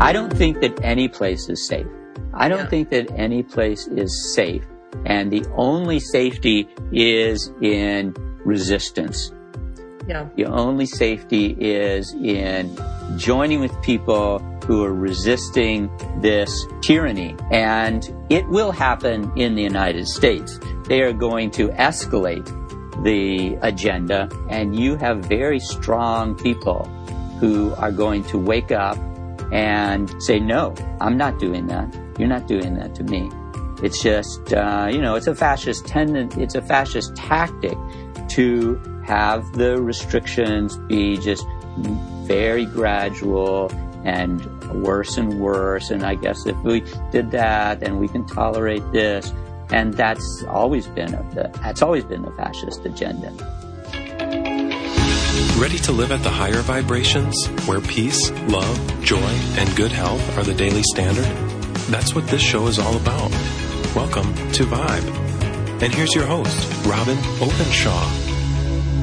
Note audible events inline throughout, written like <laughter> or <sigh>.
I don't think that any place is safe. I don't yeah. think that any place is safe. And the only safety is in resistance. Yeah. The only safety is in joining with people who are resisting this tyranny. And it will happen in the United States. They are going to escalate the agenda and you have very strong people who are going to wake up and say, no, I'm not doing that. You're not doing that to me. It's just, uh, you know, it's a fascist tendon, it's a fascist tactic to have the restrictions be just very gradual and worse and worse. And I guess if we did that, then we can tolerate this. And that's always been the, that's always been the fascist agenda. Ready to live at the higher vibrations, where peace, love, joy, and good health are the daily standard? That's what this show is all about. Welcome to Vibe. And here's your host, Robin Openshaw.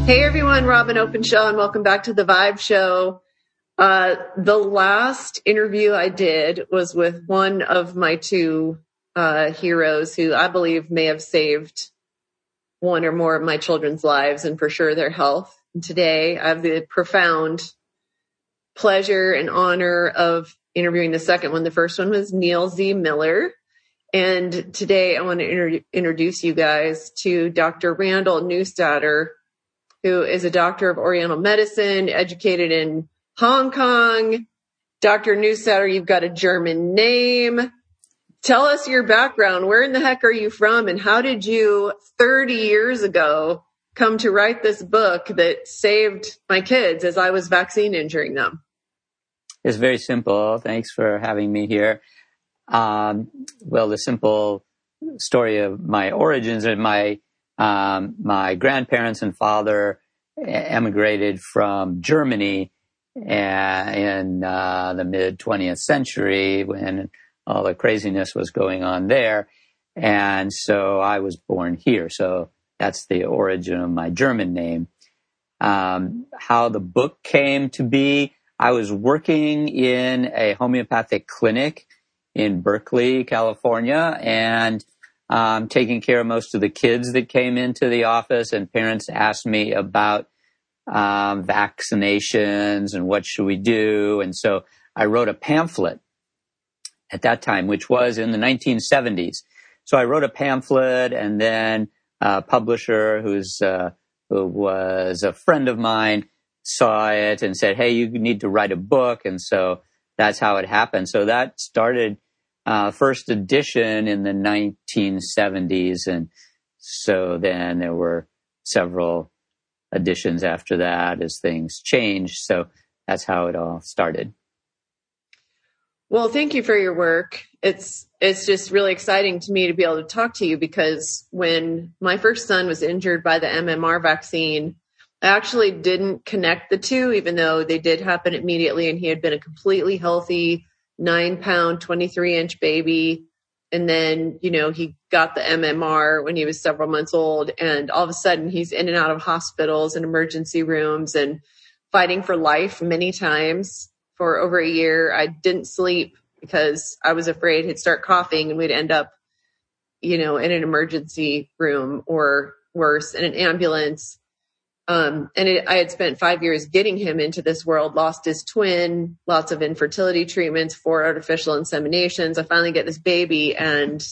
Hey everyone, Robin Openshaw, and welcome back to the Vibe Show. Uh, the last interview I did was with one of my two uh, heroes who I believe may have saved one or more of my children's lives and for sure their health. Today I have the profound pleasure and honor of interviewing the second one. The first one was Neil Z. Miller. And today I want to inter- introduce you guys to Dr. Randall Neustaedter, who is a doctor of Oriental medicine, educated in Hong Kong. Dr. Neustaedter, you've got a German name. Tell us your background. Where in the heck are you from? And how did you 30 years ago come to write this book that saved my kids as I was vaccine injuring them? It's very simple. Thanks for having me here. Um, well, the simple story of my origins and my um, my grandparents and father emigrated from Germany in uh, the mid 20th century when all the craziness was going on there. And so I was born here. So that's the origin of my German name. Um, how the book came to be, I was working in a homeopathic clinic in Berkeley, California, and um, taking care of most of the kids that came into the office. And parents asked me about um, vaccinations and what should we do. And so I wrote a pamphlet at that time, which was in the 1970s. So I wrote a pamphlet and then a publisher who's, uh, who was a friend of mine saw it and said, Hey, you need to write a book. And so that's how it happened. So that started, uh, first edition in the 1970s. And so then there were several editions after that as things changed. So that's how it all started. Well, thank you for your work. It's it's just really exciting to me to be able to talk to you because when my first son was injured by the MMR vaccine, I actually didn't connect the two, even though they did happen immediately, and he had been a completely healthy nine pound, twenty three inch baby and then, you know, he got the MMR when he was several months old. And all of a sudden he's in and out of hospitals and emergency rooms and fighting for life many times for over a year. I didn't sleep because I was afraid he'd start coughing and we'd end up, you know, in an emergency room or worse in an ambulance. Um, and it, I had spent five years getting him into this world, lost his twin, lots of infertility treatments, four artificial inseminations. I finally get this baby and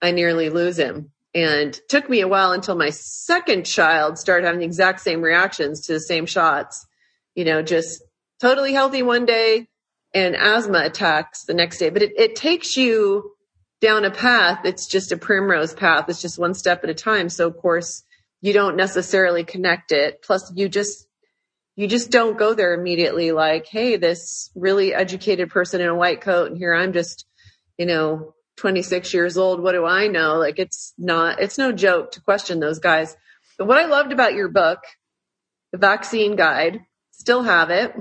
I nearly lose him. And took me a while until my second child started having the exact same reactions to the same shots. You know, just totally healthy one day and asthma attacks the next day. But it, it takes you down a path. It's just a primrose path. It's just one step at a time. So of course, you don't necessarily connect it. Plus you just, you just don't go there immediately like, Hey, this really educated person in a white coat and here I'm just, you know, 26 years old. What do I know? Like it's not, it's no joke to question those guys. But what I loved about your book, the vaccine guide, still have it.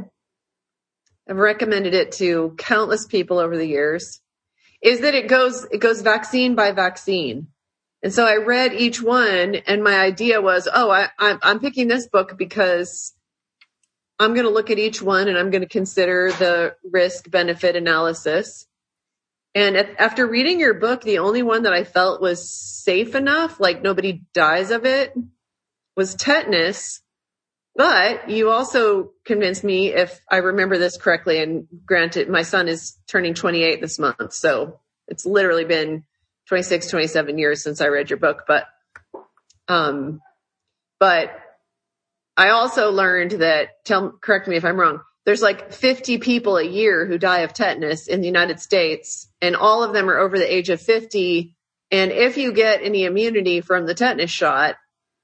I've recommended it to countless people over the years is that it goes, it goes vaccine by vaccine. And so I read each one and my idea was, oh, I, I'm, I'm picking this book because I'm going to look at each one and I'm going to consider the risk benefit analysis. And at, after reading your book, the only one that I felt was safe enough, like nobody dies of it, was tetanus. But you also convinced me, if I remember this correctly, and granted, my son is turning 28 this month. So it's literally been 26, 27 years since I read your book. But, um, but I also learned that, tell, correct me if I'm wrong, there's like 50 people a year who die of tetanus in the United States, and all of them are over the age of 50. And if you get any immunity from the tetanus shot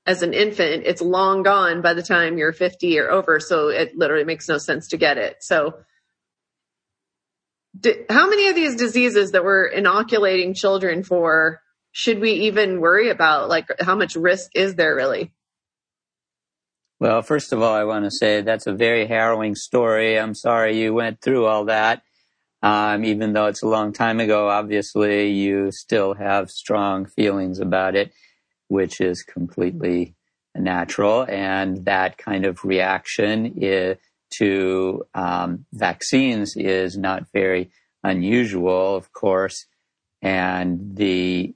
as an infant, it's long gone by the time you're 50 or over. So it literally makes no sense to get it. So, how many of these diseases that we're inoculating children for should we even worry about? Like, how much risk is there really? Well, first of all, I want to say that's a very harrowing story. I'm sorry you went through all that. Um, even though it's a long time ago, obviously you still have strong feelings about it, which is completely natural. And that kind of reaction is, to um, vaccines is not very unusual, of course. And the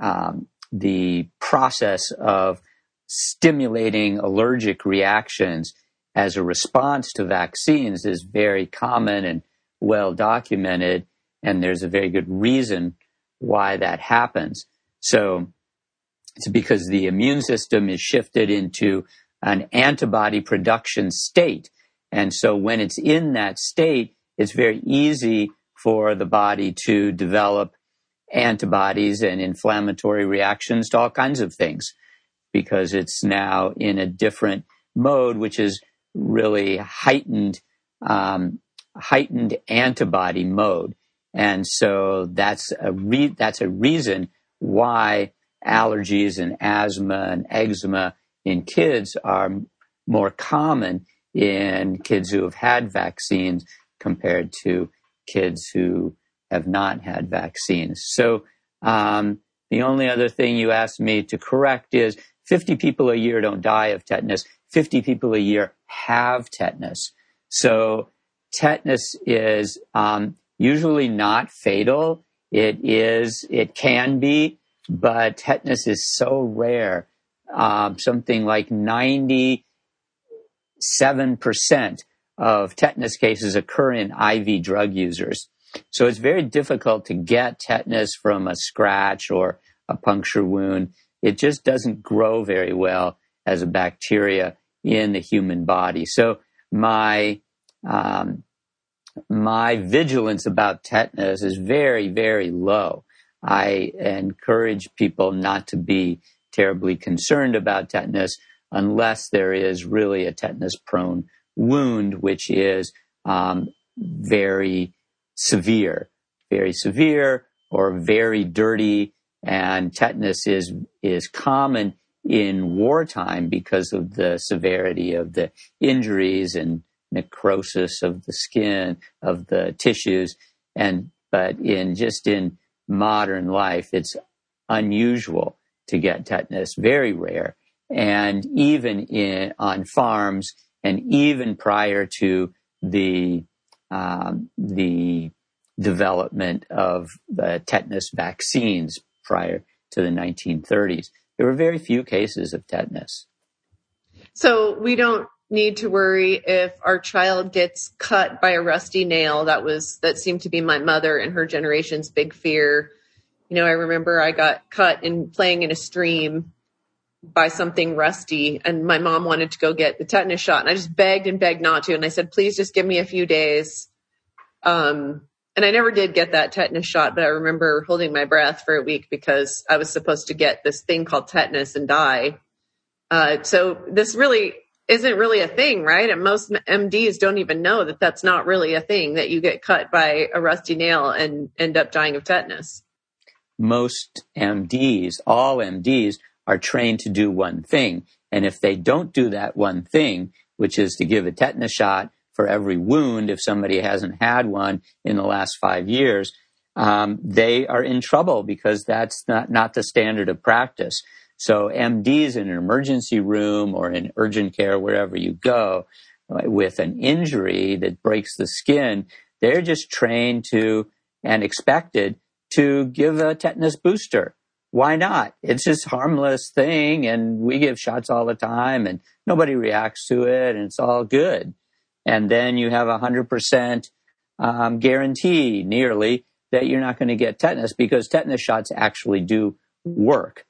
um, the process of stimulating allergic reactions as a response to vaccines is very common and well documented. And there's a very good reason why that happens. So it's because the immune system is shifted into an antibody production state. And so when it's in that state, it's very easy for the body to develop antibodies and inflammatory reactions to all kinds of things because it's now in a different mode, which is really heightened, um, heightened antibody mode. And so that's a re- that's a reason why allergies and asthma and eczema in kids are more common in kids who have had vaccines compared to kids who have not had vaccines. So um, the only other thing you asked me to correct is 50 people a year don't die of tetanus. 50 people a year have tetanus. So tetanus is um, usually not fatal. It is, it can be, but tetanus is so rare. Um, something like 97% of tetanus cases occur in IV drug users. So it's very difficult to get tetanus from a scratch or a puncture wound it just doesn't grow very well as a bacteria in the human body. So my um, my vigilance about tetanus is very, very low. I encourage people not to be terribly concerned about tetanus unless there is really a tetanus prone wound, which is um, very severe, very severe or very dirty and tetanus is, is common in wartime because of the severity of the injuries and necrosis of the skin, of the tissues. And, but in just in modern life, it's unusual to get tetanus, very rare. And even in, on farms and even prior to the, um, the development of the tetanus vaccines prior to the 1930s. There were very few cases of tetanus. So we don't need to worry if our child gets cut by a rusty nail. That was, that seemed to be my mother and her generation's big fear. You know, I remember I got cut in playing in a stream by something rusty and my mom wanted to go get the tetanus shot and I just begged and begged not to. And I said, please just give me a few days. Um, and I never did get that tetanus shot, but I remember holding my breath for a week because I was supposed to get this thing called tetanus and die. Uh, so this really isn't really a thing, right? And most MDs don't even know that that's not really a thing that you get cut by a rusty nail and end up dying of tetanus. Most MDs, all MDs are trained to do one thing. And if they don't do that one thing, which is to give a tetanus shot for every wound if somebody hasn't had one in the last five years, um, they are in trouble because that's not, not the standard of practice. So MDs in an emergency room or in urgent care, wherever you go, with an injury that breaks the skin, they're just trained to and expected to give a tetanus booster. Why not? It's this harmless thing and we give shots all the time and nobody reacts to it and it's all good. And then you have a hundred percent um, guarantee nearly that you're not going to get tetanus because tetanus shots actually do work.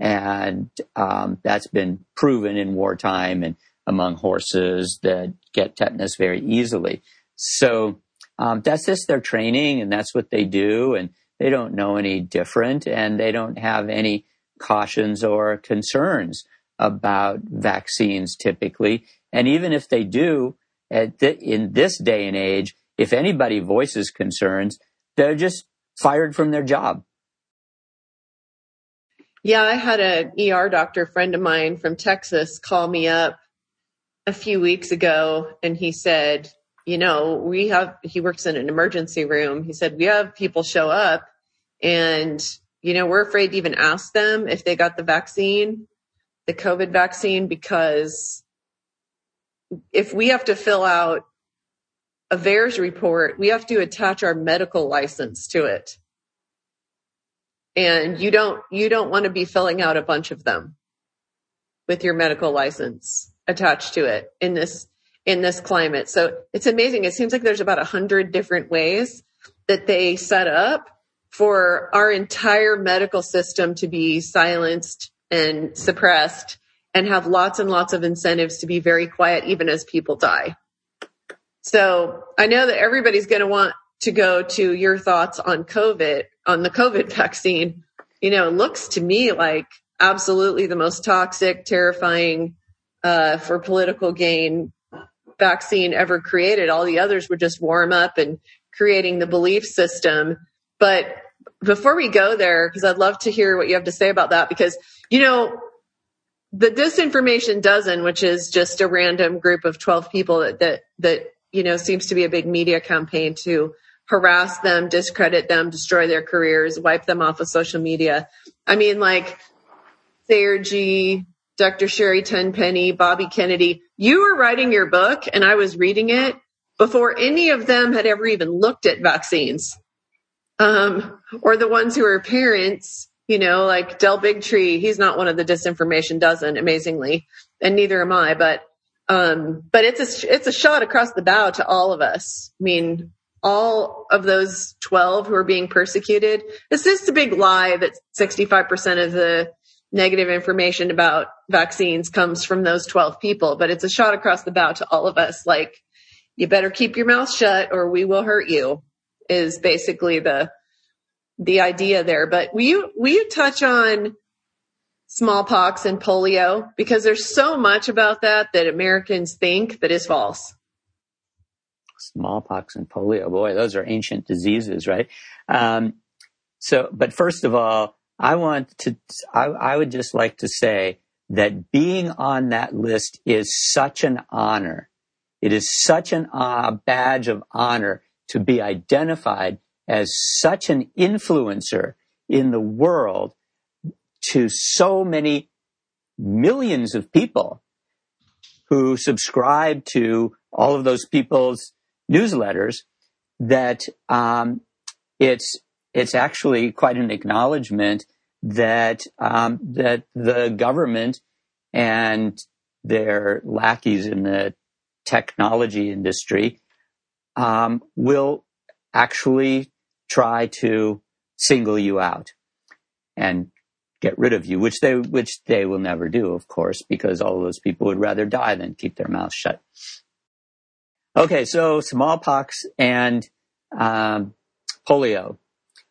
And um, that's been proven in wartime and among horses that get tetanus very easily. So um, that's just their training and that's what they do. And they don't know any different and they don't have any cautions or concerns about vaccines typically. And even if they do, in this day and age, if anybody voices concerns, they're just fired from their job. Yeah, I had an ER doctor friend of mine from Texas call me up a few weeks ago and he said, you know, we have, he works in an emergency room. He said, we have people show up and, you know, we're afraid to even ask them if they got the vaccine, the COVID vaccine, because if we have to fill out a VAERS report, we have to attach our medical license to it. And you don't, you don't want to be filling out a bunch of them with your medical license attached to it in this, in this climate. So it's amazing. It seems like there's about a hundred different ways that they set up for our entire medical system to be silenced and suppressed and have lots and lots of incentives to be very quiet even as people die. So I know that everybody's going to want to go to your thoughts on COVID, on the COVID <laughs> vaccine. You know, it looks to me like absolutely the most toxic, terrifying, uh, for political gain vaccine ever created. All the others were just warm up and creating the belief system. But before we go there, because I'd love to hear what you have to say about that, because, you know, the disinformation dozen, which is just a random group of 12 people that, that, that you know, seems to be a big media campaign to harass them, discredit them, destroy their careers, wipe them off of social media. I mean, like Sayer Ji, Dr. Sherri Tenpenny, Bobby Kennedy, you were writing your book and I was reading it before any of them had ever even looked at vaccines. Um, or the ones who are parents, you know, like Del Bigtree, he's not one of the disinformation dozen, amazingly, and neither am I, but um, but it's a, it's a shot across the bow to all of us. I mean, all of those 12 who are being persecuted. It's just a big lie that 65% of the negative information about vaccines comes from those 12 people, but it's a shot across the bow to all of us. Like, you better keep your mouth shut or we will hurt you is basically the, the idea there. But will you, will you touch on smallpox and polio because there's so much about that that Americans think that is false. Smallpox and polio, boy, those are ancient diseases, right? Um, so, but first of all, I want to, I, I would just like to say that being on that list is such an honor. It is such a uh, badge of honor to be identified as such an influencer in the world to so many millions of people who subscribe to all of those people's newsletters that um, it's it's actually quite an acknowledgement that um, that the government and their lackeys in the technology industry um, will actually try to single you out and get rid of you, which they which they will never do, of course, because all those people would rather die than keep their mouths shut. Okay, so smallpox and um, polio.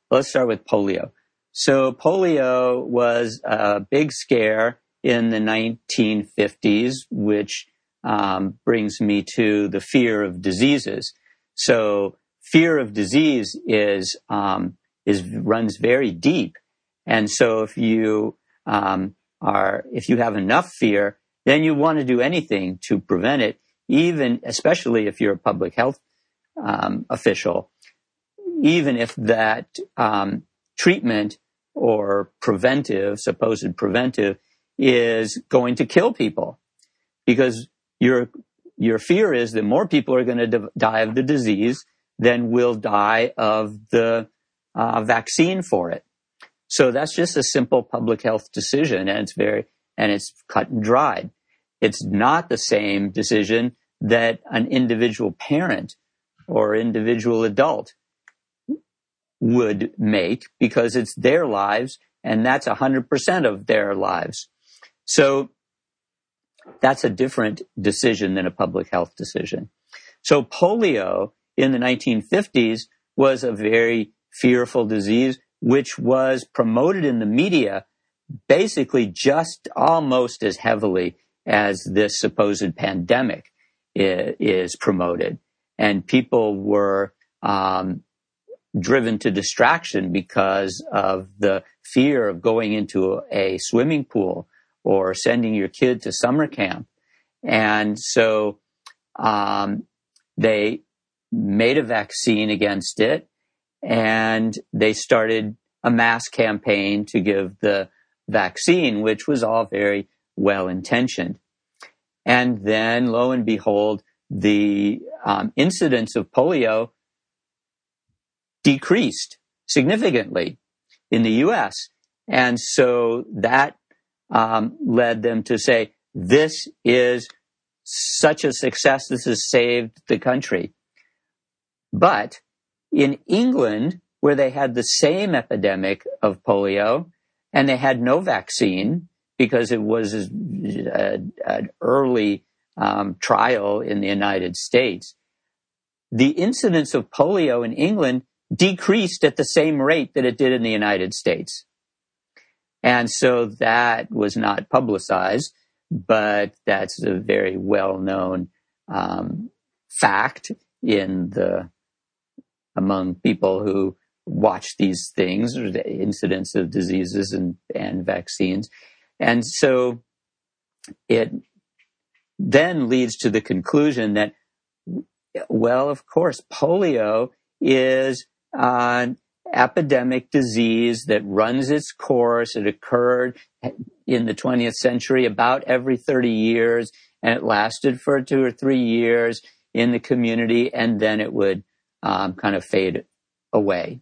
Let's start with polio. So polio was a big scare in the 1950s, which um, brings me to the fear of diseases. So fear of disease is um, is runs very deep and so if you um, are, if you have enough fear, then you want to do anything to prevent it, even, especially if you're a public health um, official, even if that um, treatment or preventive, supposed preventive, is going to kill people, because you're your fear is that more people are going to die of the disease than will die of the uh, vaccine for it. So that's just a simple public health decision, and it's very and it's cut and dried. It's not the same decision that an individual parent or individual adult would make because it's their lives and that's 100% of their lives. So that's a different decision than a public health decision. So polio in the 1950s was a very fearful disease, which was promoted in the media basically just almost as heavily as this supposed pandemic is, promoted. And people were um, driven to distraction because of the fear of going into a swimming pool or sending your kid to summer camp. And so um, they made a vaccine against it and they started a mass campaign to give the vaccine, which was all very well intentioned. And then lo and behold, the um, incidence of polio decreased significantly in the US. And so that um, led them to say, this is such a success. This has saved the country. But in England, where they had the same epidemic of polio and they had no vaccine because it was an early um, trial in the United States, the incidence of polio in England decreased at the same rate that it did in the United States. And so that was not publicized, but that's a very well known um, fact in the among people who watch these things, the incidence of diseases and, and vaccines. And so it then leads to the conclusion that, well, of course, polio is an epidemic disease that runs its course. It occurred in the 20th century about every 30 years, and it lasted for two or three years in the community, and then it would um, kind of fade away.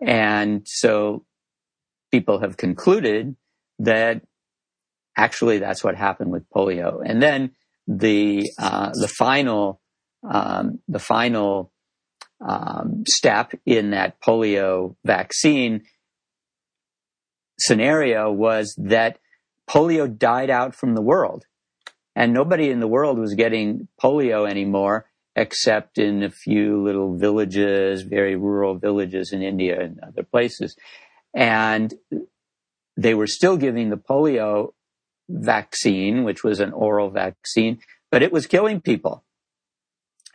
And so people have concluded that actually that's what happened with polio. And then the uh, the final um, the final um, step in that polio vaccine scenario was that polio died out from the world, and nobody in the world was getting polio anymore except in a few little villages, very rural villages in India and other places. And they were still giving the polio vaccine, which was an oral vaccine, but it was killing people,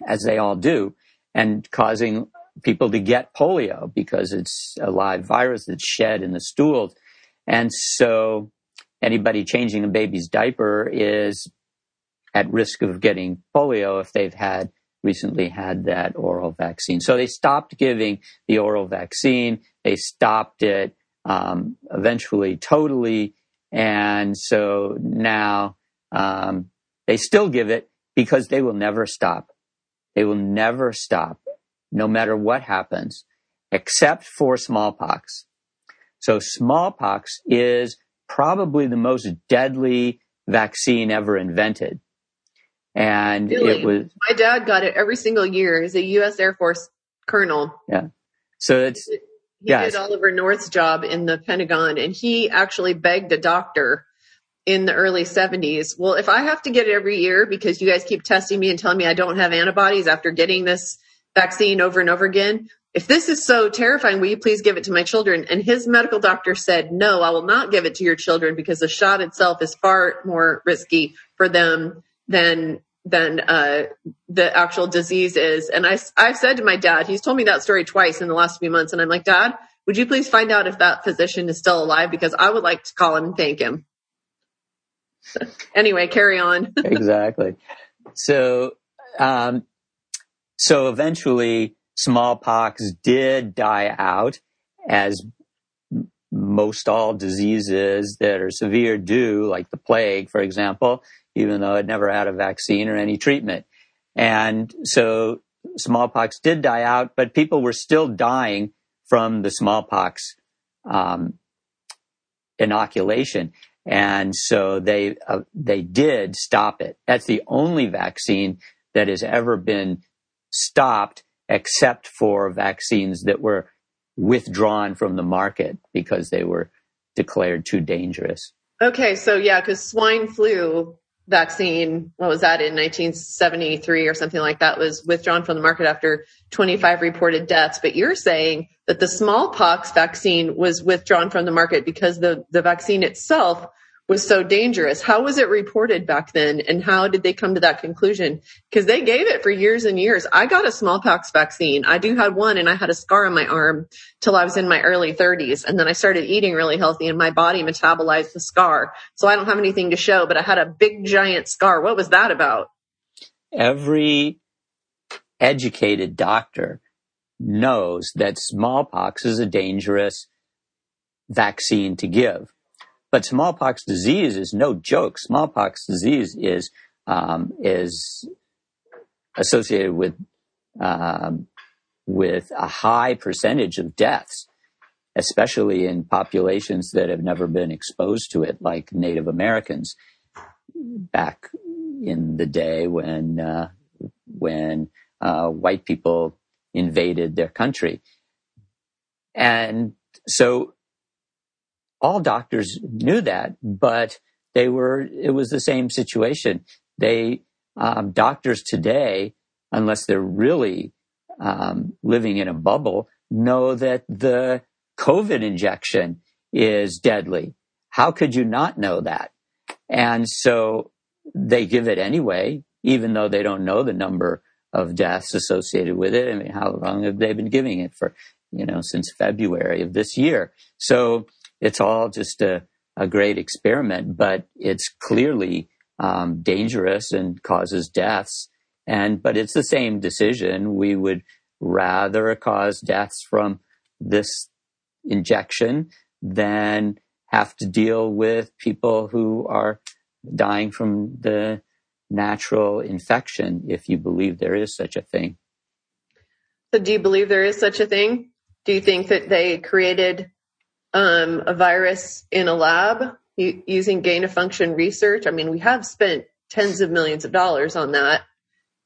as they all do, and causing people to get polio because it's a live virus that's shed in the stools. And so anybody changing a baby's diaper is at risk of getting polio if they've had recently had that oral vaccine. So they stopped giving the oral vaccine. They stopped it um, eventually totally. And so now um, they still give it because they will never stop. They will never stop, no matter what happens, except for smallpox. So smallpox is probably the most deadly vaccine ever invented. And really? it was my dad got it every single year. He's a U.S. Air Force colonel. Yeah. So it's he yes. did Oliver North's job in the Pentagon, and he actually begged a doctor in the early 70s. Well, if I have to get it every year because you guys keep testing me and telling me I don't have antibodies after getting this vaccine over and over again, if this is so terrifying, will you please give it to my children? And his medical doctor said, no, I will not give it to your children because the shot itself is far more risky for them than than uh, the actual disease is. And I, I've said to my dad, he's told me that story twice in the last few months. And I'm like, Dad, would you please find out if that physician is still alive? Because I would like to call him and thank him. <laughs> anyway, carry on. <laughs> exactly. So, um, so eventually smallpox did die out as most all diseases that are severe do, like the plague, for example, even though it never had a vaccine or any treatment. And so smallpox did die out, but people were still dying from the smallpox um, inoculation. And so they uh, they did stop it. That's the only vaccine that has ever been stopped, except for vaccines that were withdrawn from the market because they were declared too dangerous. Okay, so yeah, because swine flu vaccine, what was that in 1973 or something like that, was withdrawn from the market after 25 reported deaths. But you're saying that the smallpox vaccine was withdrawn from the market because the, the vaccine itself was so dangerous. How was it reported back then? And how did they come to that conclusion? Because they gave it for years and years. I got a smallpox vaccine. I do had one and I had a scar on my arm till I was in my early 30s. And then I started eating really healthy and my body metabolized the scar. So I don't have anything to show, but I had a big giant scar. What was that about? Every educated doctor knows that smallpox is a dangerous vaccine to give but smallpox disease is no joke. Smallpox disease is um, is associated with um, with a high percentage of deaths, especially in populations that have never been exposed to it, like Native Americans back in the day when uh, when uh, white people invaded their country. And so all doctors knew that, but they were, it was the same situation. They, um, doctors today, unless they're really um, living in a bubble, know that the COVID injection is deadly. How could you not know that? And so they give it anyway, even though they don't know the number of deaths associated with it. I mean, how long have they been giving it for? You know, since February of this year. So it's all just a, a great experiment, but it's clearly um, dangerous and causes deaths. And but it's the same decision. We would rather cause deaths from this injection than have to deal with people who are dying from the natural infection, if you believe there is such a thing. So, do you believe there is such a thing? Do you think that they created um, a virus in a lab using gain of function research. I mean, we have spent tens of millions of dollars on that,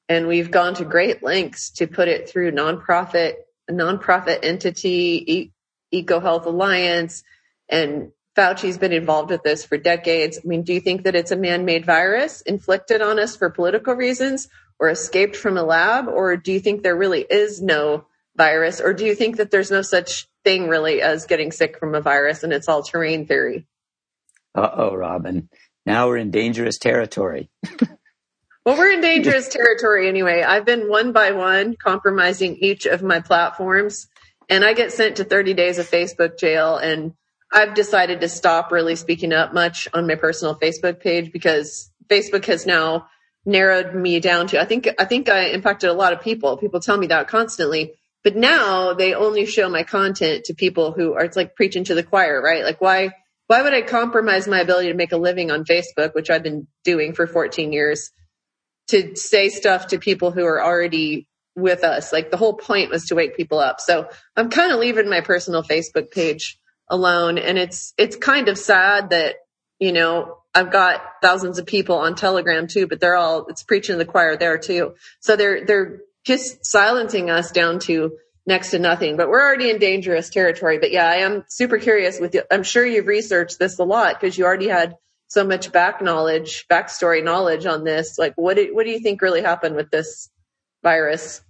and we've gone to great lengths to put it through nonprofit, a nonprofit entity, e- EcoHealth Alliance, and Fauci's been involved with this for decades. I mean, do you think that it's a man-made virus inflicted on us for political reasons or escaped from a lab? Or do you think there really is no virus? Or do you think that there's no such thing really as getting sick from a virus and it's all terrain theory. Uh oh, Robin. Now we're in dangerous territory. well, we're in dangerous <laughs> territory anyway. I've been one by one compromising each of my platforms and I get sent to 30 days of Facebook jail and I've decided to stop really speaking up much on my personal Facebook page because Facebook has now narrowed me down to I think I think I impacted a lot of people. People tell me that constantly. But now they only show my content to people who are, it's like preaching to the choir, right? Like why, why would I compromise my ability to make a living on Facebook, which I've been doing for 14 years to say stuff to people who are already with us? Like the whole point was to wake people up. So I'm kind of leaving my personal Facebook page alone. And it's, it's kind of sad that, you know, I've got thousands of people on Telegram too, but they're all, it's preaching to the choir there too. So they're, they're just silencing us down to next to nothing. But we're already in dangerous territory. But yeah, I am super curious with you. I'm sure you've researched this a lot because you already had so much back knowledge, backstory knowledge on this. Like, what do, what do you think really happened with this virus?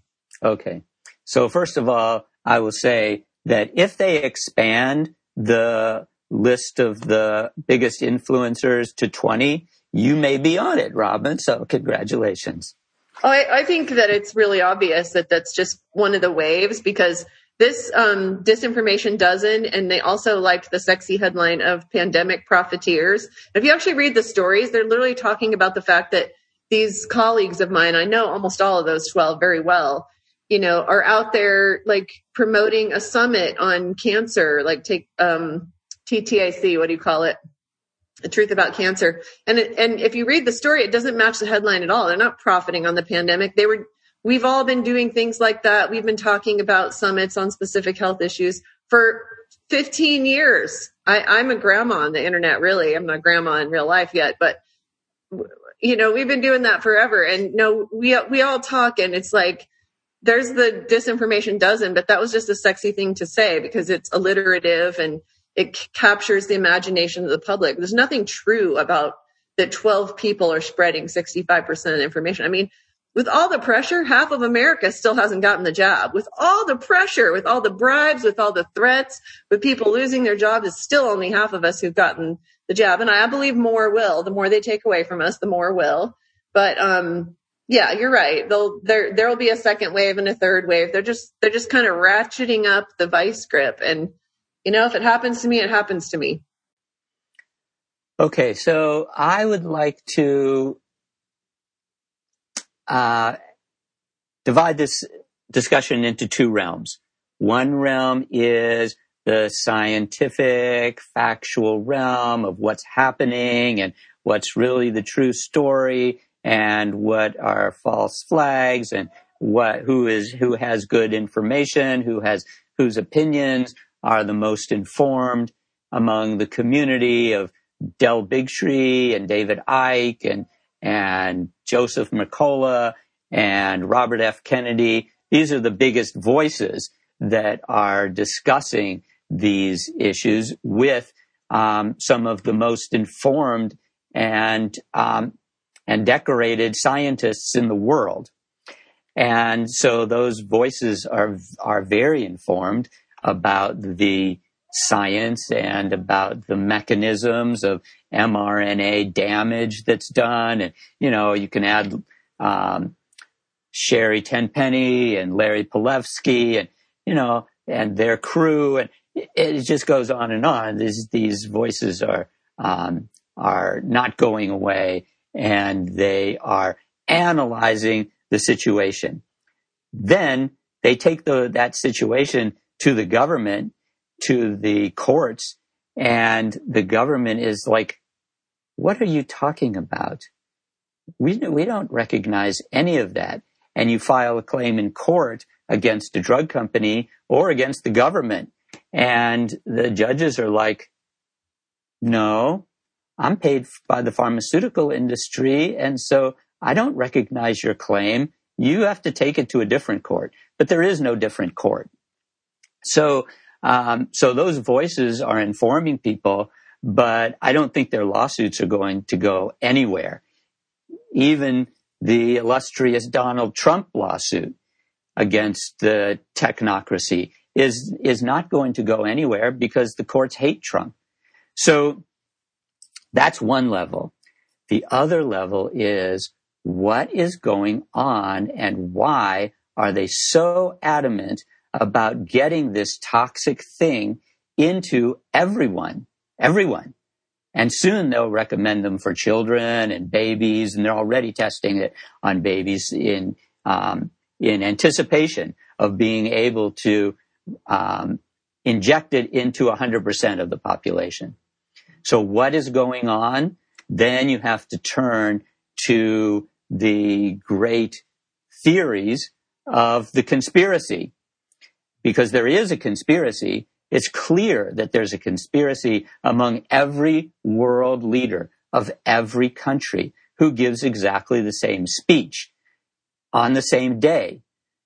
Okay. So first of all, I will say that if they expand the list of the biggest influencers to 20, you may be on it, Robin. So congratulations. I, I think that it's really obvious that that's just one of the waves because this um, disinformation dozen, and they also liked the sexy headline of pandemic profiteers. If you actually read the stories, they're literally talking about the fact that these colleagues of mine, I know almost all of those 12 very well, you know, are out there like promoting a summit on cancer, like take um, what do you call it? The truth about cancer. And it, and if you read the story, it doesn't match the headline at all. They're not profiting on the pandemic. They were, we've all been doing things like that. We've been talking about summits on specific health issues for 15 years. I, I'm a grandma on the internet, really. I'm not grandma in real life yet, but you know, we've been doing that forever. And no, we, we all talk and it's like, there's the disinformation dozen, but that was just a sexy thing to say because it's alliterative and it c- captures the imagination of the public. There's nothing true about that 12 people are spreading 65% of information. I mean, with all the pressure, half of America still hasn't gotten the job. With all the pressure, with all the bribes, with all the threats, with people losing their jobs, it's still only half of us who've gotten the job. And I believe more will. The more they take away from us, the more will. But um, yeah, you're right. They'll there there will be a second wave and a third wave. They're just they're just kind of ratcheting up the vice grip. And you know, if it happens to me, it happens to me. Okay, so I would like to uh, divide this discussion into two realms. One realm is the scientific, factual realm of what's happening and what's really the true story and what are false flags and what who is who has good information, who has whose opinions are the most informed among the community of Del Bigtree and David Icke and and Joseph Mercola and Robert F. Kennedy. These are the biggest voices that are discussing these issues with um, some of the most informed and um, and decorated scientists in the world. And so those voices are, are very informed about the science and about the mechanisms of mRNA damage that's done. And, you know, you can add, um, Sherri Tenpenny and Larry Palevsky and, you know, and their crew. And it, just goes on and on. These, these voices are, um, are not going away and they are analyzing the situation. Then they take the, that situation to the government, to the courts, and the government is like, what are you talking about? We, we don't recognize any of that. And you file a claim in court against a drug company or against the government. And the judges are like, no, I'm paid by the pharmaceutical industry. And so I don't recognize your claim. You have to take it to a different court, but there is no different court. So, um, so those voices are informing people, but I don't think their lawsuits are going to go anywhere. Even the illustrious Donald Trump lawsuit against the technocracy is, is not going to go anywhere because the courts hate Trump. So that's one level. The other level is what is going on and why are they so adamant about getting this toxic thing into everyone, everyone. And soon they'll recommend them for children and babies, and they're already testing it on babies in um, in anticipation of being able to um, inject it into 100% of the population. So what is going on? Then you have to turn to the great theories of the conspiracy. Because there is a conspiracy. It's clear that there's a conspiracy among every world leader of every country who gives exactly the same speech on the same day,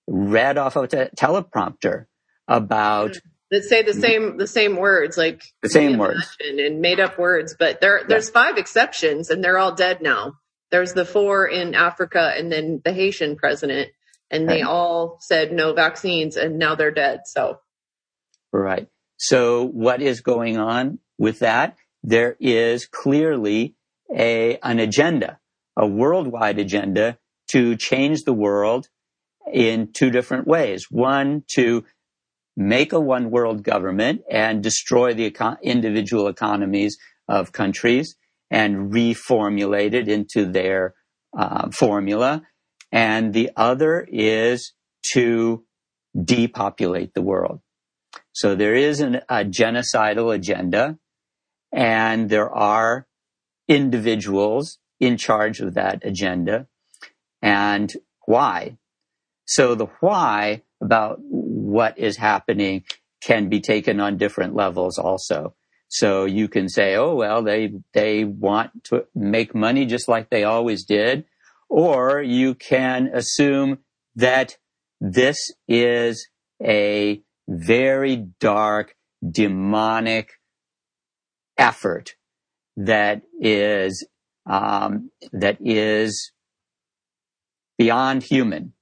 read off of a teleprompter about hmm. that say the same the same words like the same words and made up words but there there's yeah. five exceptions and they're all dead now there's the four in africa and then the haitian president and they all said no vaccines and now they're dead so. Right. So what is going on with that? There is clearly a an agenda a worldwide agenda to change the world in two different ways. One to make a one world government and destroy the econ- individual economies of countries and reformulate it into their uh, formula. And the other is to depopulate the world. So there is an, a genocidal agenda and there are individuals in charge of that agenda and why. So the why about what is happening can be taken on different levels also. So you can say, oh, well, they, they want to make money just like they always did. Or you can assume that this is a very dark, demonic effort that is, um, that is beyond human.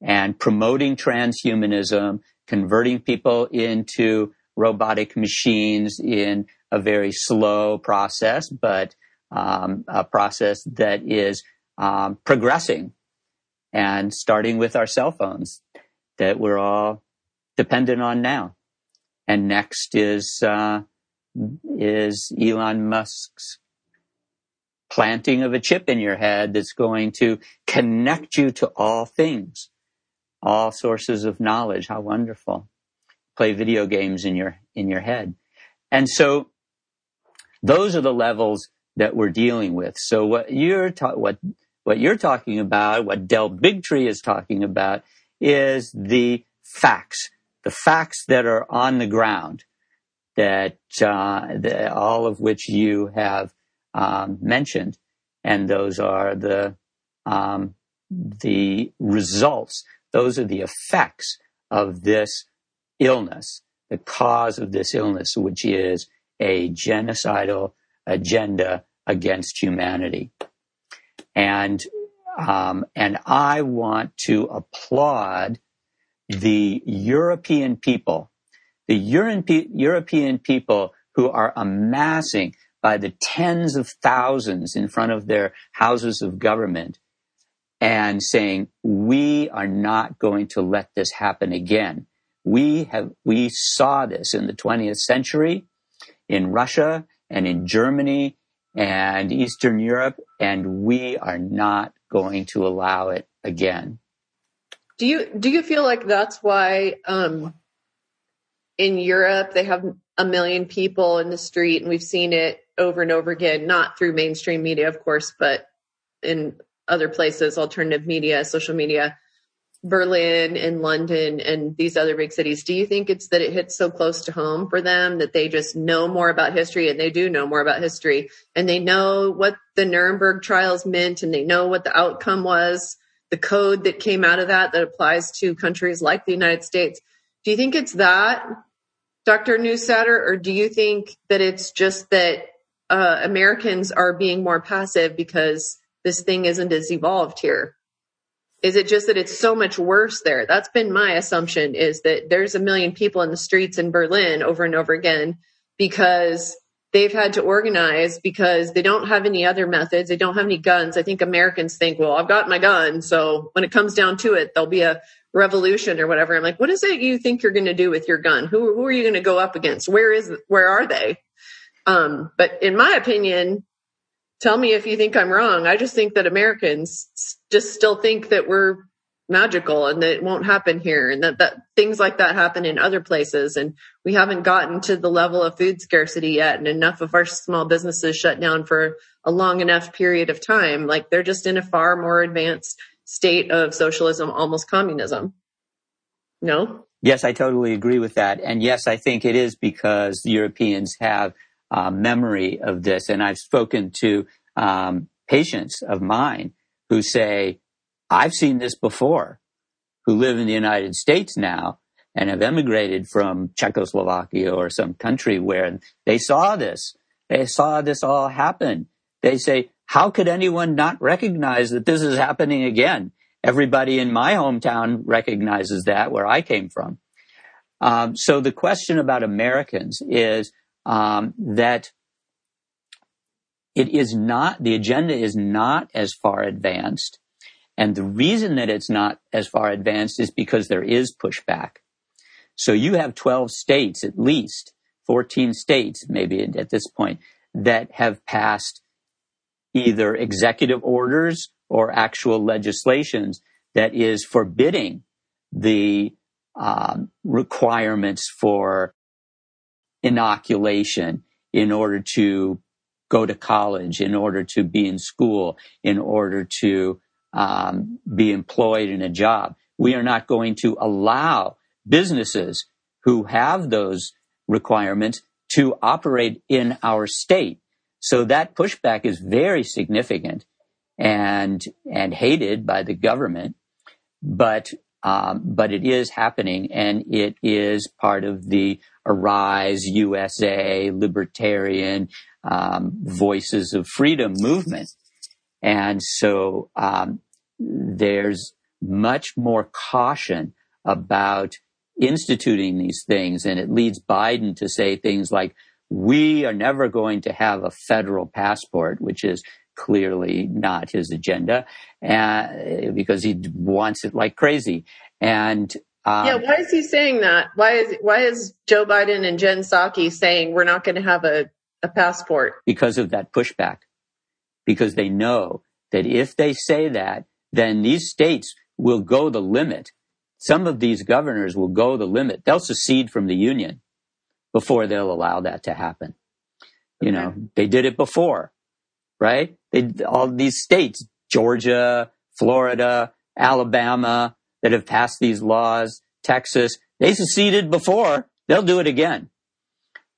And promoting transhumanism, converting people into robotic machines in a very slow process, but um, a process that is um, progressing and starting with our cell phones that we're all dependent on now. And next is uh, is Elon Musk's planting of a chip in your head that's going to connect you to all things, all sources of knowledge. How wonderful! Play video games in your in your head, and so those are the levels that we're dealing with. So what you're ta- what what you're talking about, what Del Bigtree is talking about, is the facts, the facts that are on the ground, that, uh, all of which you have um, mentioned, and those are the um, the results. Those are the effects of this illness, the cause of this illness, which is a genocidal agenda against humanity. And, um, and I want to applaud the European people, the European people who are amassing by the tens of thousands in front of their houses of government and saying, we are not going to let this happen again. We have, we saw this in the 20th century in Russia and in Germany and Eastern Europe, and we are not going to allow it again. Do you do you feel like that's why um, in Europe they have a million people in the street, and we've seen it over and over again, not through mainstream media, of course, but in other places, alternative media, social media, Berlin and London and these other big cities, do you think it's that it hits so close to home for them that they just know more about history and they do know more about history and they know what the Nuremberg trials meant and they know what the outcome was, the code that came out of that that applies to countries like the United States. Do you think it's that, Dr. Neustaedter, or do you think that it's just that uh, Americans are being more passive because this thing isn't as evolved here? Is it just that it's so much worse there? That's been my assumption is that there's a million people in the streets in Berlin over and over again because they've had to organize because they don't have any other methods. They don't have any guns. I think Americans think, well, I've got my gun. So when it comes down to it, there'll be a revolution or whatever. I'm like, what is it you think you're going to do with your gun? Who, who are you going to go up against? Where is, where are they? Um, but in my opinion, tell me if you think I'm wrong. I just think that Americans just still think that we're magical and that it won't happen here and that, that things like that happen in other places. And we haven't gotten to the level of food scarcity yet. And enough of our small businesses shut down for a long enough period of time. Like they're just in a far more advanced state of socialism, almost communism. No? Yes, I totally agree with that. And yes, I think it is because Europeans have uh, memory of this. And I've spoken to um, patients of mine who say, I've seen this before, who live in the United States now and have emigrated from Czechoslovakia or some country where they saw this. They saw this all happen. They say, how could anyone not recognize that this is happening again? Everybody in my hometown recognizes that where I came from. Um, so the question about Americans is um, that it is not, the agenda is not as far advanced. And the reason that it's not as far advanced is because there is pushback. So you have 12 states at least, 14 states maybe at this point, that have passed either executive orders or actual legislations that is forbidding the um, requirements for inoculation in order to go to college, in order to be in school, in order to um, be employed in a job. We are not going to allow businesses who have those requirements to operate in our state. So that pushback is very significant and and hated by the government, but um, but it is happening, and it is part of the Arise USA Libertarian um, Voices of Freedom movement, and so um, there's much more caution about instituting these things, and it leads Biden to say things like, "We are never going to have a federal passport," which is clearly not his agenda, uh, because he wants it like crazy. And um, yeah, why is he saying that? Why is why is Joe Biden and Jen Psaki saying we're not going to have a, a passport? Because of that pushback. Because they know that if they say that, then these states will go the limit. Some of these governors will go the limit. They'll secede from the union before they'll allow that to happen. You okay. know, they did it before, right? They, all these states, Georgia, Florida, Alabama, that have passed these laws, Texas, they seceded before. They'll do it again.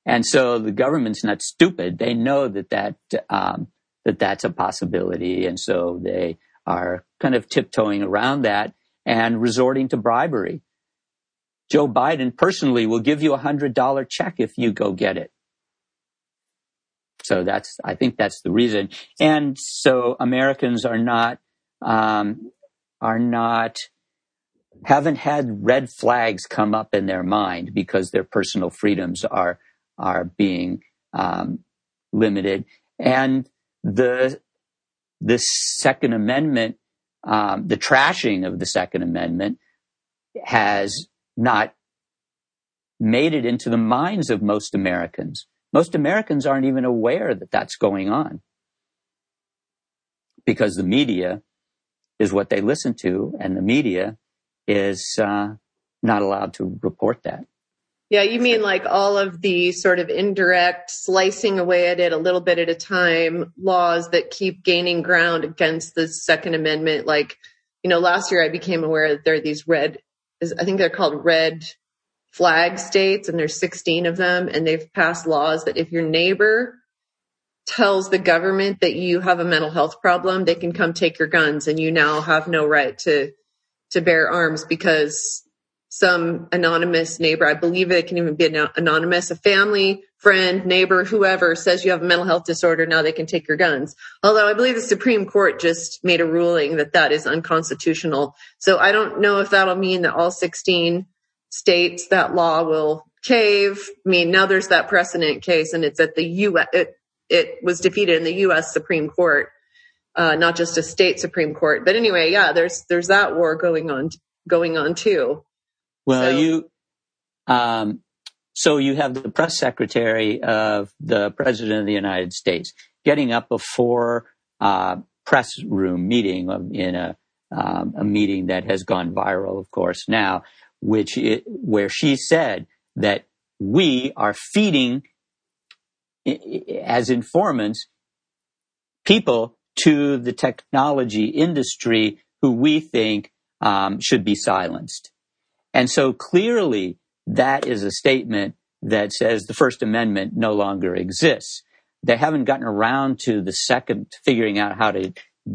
And so the government's not stupid. They know that that, um, that that's a possibility. And so they are kind of tiptoeing around that and resorting to bribery. Joe Biden personally will give you a hundred dollar check if you go get it. So that's, I think that's the reason. And so Americans are not, um, are not, haven't had red flags come up in their mind because their personal freedoms are, are being, um, limited. And the, the Second Amendment, um, the trashing of the Second Amendment has not made it into the minds of most Americans. Most Americans aren't even aware that that's going on because the media is what they listen to, and the media is uh, not allowed to report that. Yeah, you mean like all of the sort of indirect slicing away at it a little bit at a time laws that keep gaining ground against the Second Amendment. Like, you know, last year I became aware that there are these red, I think they're called red flag states and there's 16 of them and they've passed laws that if your neighbor tells the government that you have a mental health problem, they can come take your guns and you now have no right to, to bear arms because some anonymous neighbor, I believe it can even be anonymous, a family, friend, neighbor, whoever says you have a mental health disorder, now they can take your guns. Although I believe the Supreme Court just made a ruling that that is unconstitutional. So I don't know if that'll mean that all 16 states that law will cave. I mean, now there's that precedent case and it's at the U.S. It, it was defeated in the U.S. Supreme Court, uh, not just a state Supreme Court. But anyway, yeah, there's, there's that war going on, going on too. Well, so, you, um, so you have the press secretary of the president of the United States getting up before uh, press room meeting in a, um, a meeting that has gone viral, of course, now which it, where she said that we are feeding as informants people to the technology industry who we think um, should be silenced. And so clearly that is a statement that says the First Amendment no longer exists. They haven't gotten around to the second, figuring out how to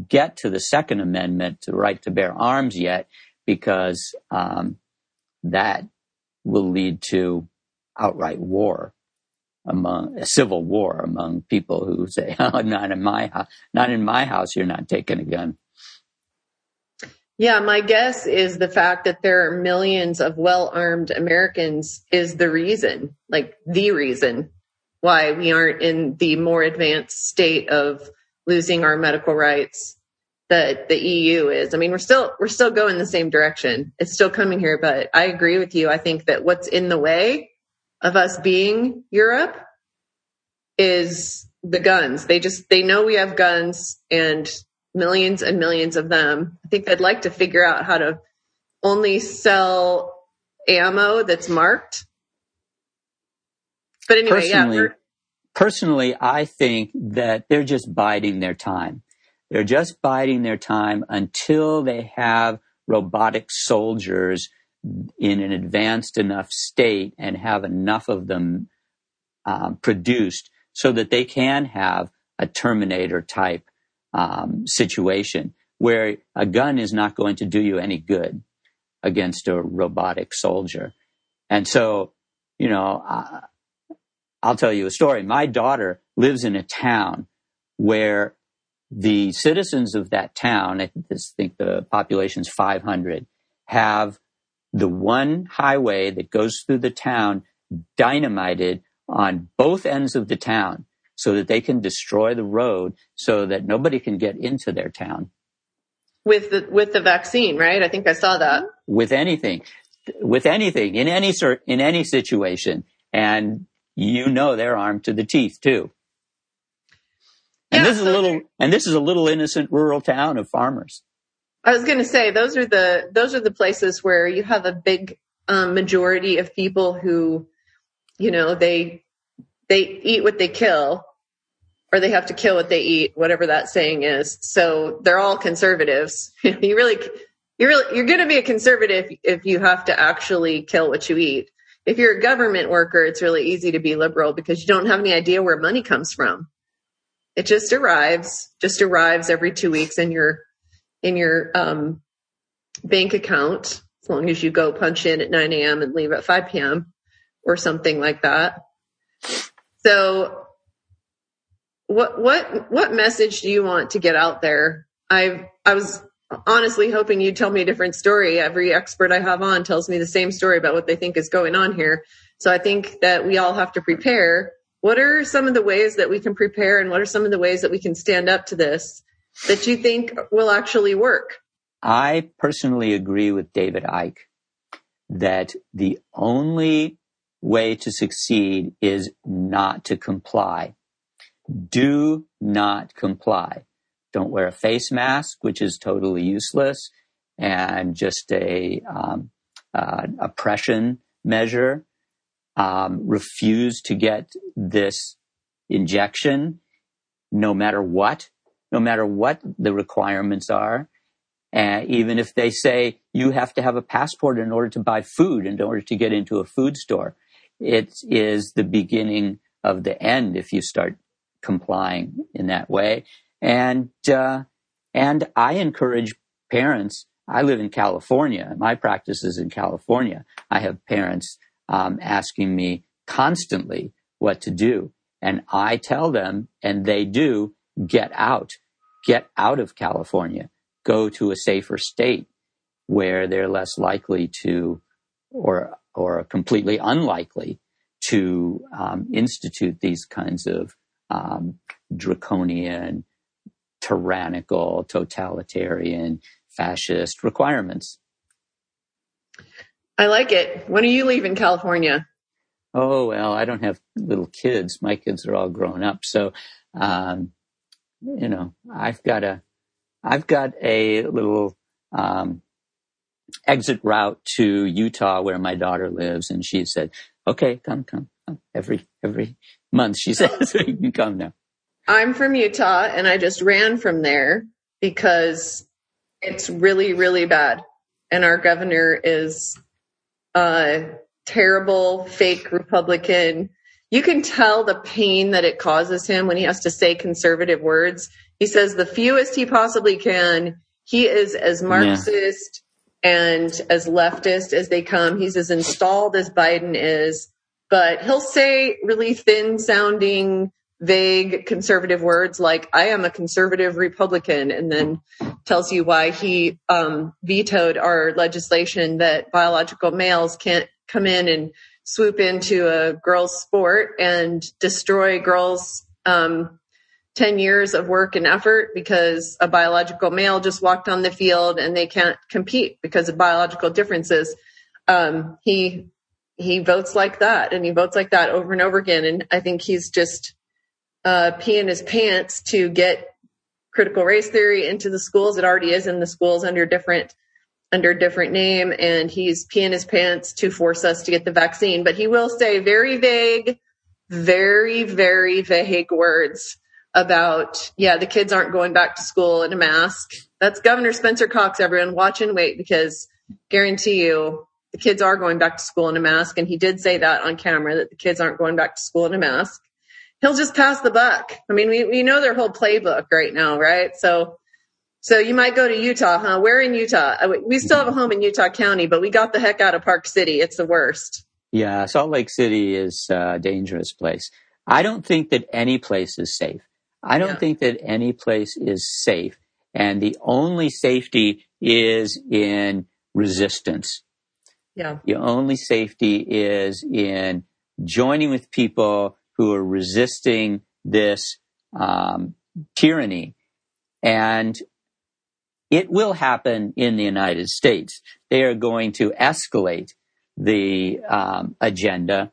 get to the Second Amendment, the right to bear arms yet, because um, that will lead to outright war among a civil war among people who say, <laughs> "Oh, not in my house, not in my house. You're not taking a gun." Yeah, my guess is the fact that there are millions of well-armed Americans is the reason, like the reason why we aren't in the more advanced state of losing our medical rights that the EU is. I mean, we're still, we're still going the same direction. It's still coming here, but I agree with you. I think that what's in the way of us being Europe is the guns. They just, they know we have guns and millions and millions of them. I think they'd like to figure out how to only sell ammo that's marked. But anyway, personally, yeah. personally, I think that they're just biding their time. They're just biding their time until they have robotic soldiers in an advanced enough state and have enough of them um, produced so that they can have a Terminator type um, situation where a gun is not going to do you any good against a robotic soldier. And so, you know, uh, I'll tell you a story. My daughter lives in a town where the citizens of that town, I think the population's 500, have the one highway that goes through the town dynamited on both ends of the town so that they can destroy the road so that nobody can get into their town. With the, with the vaccine, right? I think I saw that. With anything, with anything, in any sort, in any situation. And you know they're armed to the teeth too. And yeah, this is a little, and this is a little innocent rural town of farmers. I was going to say those are the those are the places where you have a big um, majority of people who, you know, they they eat what they kill, or they have to kill what they eat, whatever that saying is. So they're all conservatives. <laughs> you really, you really, you're going to be a conservative if you have to actually kill what you eat. If you're a government worker, it's really easy to be liberal because you don't have any idea where money comes from. It just arrives, just arrives every two weeks in your in your um, bank account as long as you go punch in at 9 a.m. and leave at 5 p.m. or something like that. So what what what message do you want to get out there? I I was honestly hoping you'd tell me a different story. Every expert I have on tells me the same story about what they think is going on here. So I think that we all have to prepare. What are some of the ways that we can prepare and what are some of the ways that we can stand up to this that you think will actually work? I personally agree with David Icke that the only way to succeed is not to comply. Do not comply. Don't wear a face mask, which is totally useless and just a um, uh, oppression measure. Um, refuse to get this injection, no matter what no matter what the requirements are. And even if they say you have to have a passport in order to buy food, in order to get into a food store, it is the beginning of the end if you start complying in that way. And uh, and I encourage parents. I live in California. My practice is in California. I have parents um, asking me constantly what to do, and I tell them, and they do. Get out get out of California, go to a safer state where they're less likely to, or or completely unlikely to um, institute these kinds of um, draconian, tyrannical, totalitarian, fascist requirements. I like it. When are you leaving California? Oh well, I don't have little kids. My kids are all grown up, so um, you know, I've got a, I've got a little, um, exit route to Utah where my daughter lives. And she said, okay, come, come, come. Every, every month she <laughs> says, you can come now. I'm from Utah and I just ran from there because it's really, really bad. And our governor is a terrible fake Republican you can tell the pain that it causes him when he has to say conservative words. He says the fewest he possibly can. He is as Marxist yeah. and as leftist as they come. He's as installed as Biden is, but he'll say really thin sounding, vague conservative words like, I am a conservative Republican, and then tells you why he um, vetoed our legislation that biological males can't come in and swoop into a girls' sport and destroy girls' um, 10 years of work and effort because a biological male just walked on the field and they can't compete because of biological differences. Um, he he votes like that and he votes like that over and over again. And I think he's just uh, peeing his pants to get critical race theory into the schools. It already is in the schools under different under a different name and he's peeing his pants to force us to get the vaccine. But he will say very vague very, very vague words about, yeah, the kids aren't going back to school in a mask. That's Governor Spencer Cox, everyone. Watch and wait because guarantee you the kids are going back to school in a mask. And he did say that on camera that the kids aren't going back to school in a mask. He'll just pass the buck. I mean, we, we know their whole playbook right now, right? So, so you might go to Utah, huh? Where in Utah? Uh, we still have a home in Utah County, but we got the heck out of Park City. It's the worst. Yeah, Salt Lake City is a dangerous place. I don't think that any place is safe. I don't yeah. think that any place is safe. And the only safety is in resistance. Yeah. The only safety is in joining with people who are resisting this um, tyranny. And it will happen in the United States. They are going to escalate the um, agenda,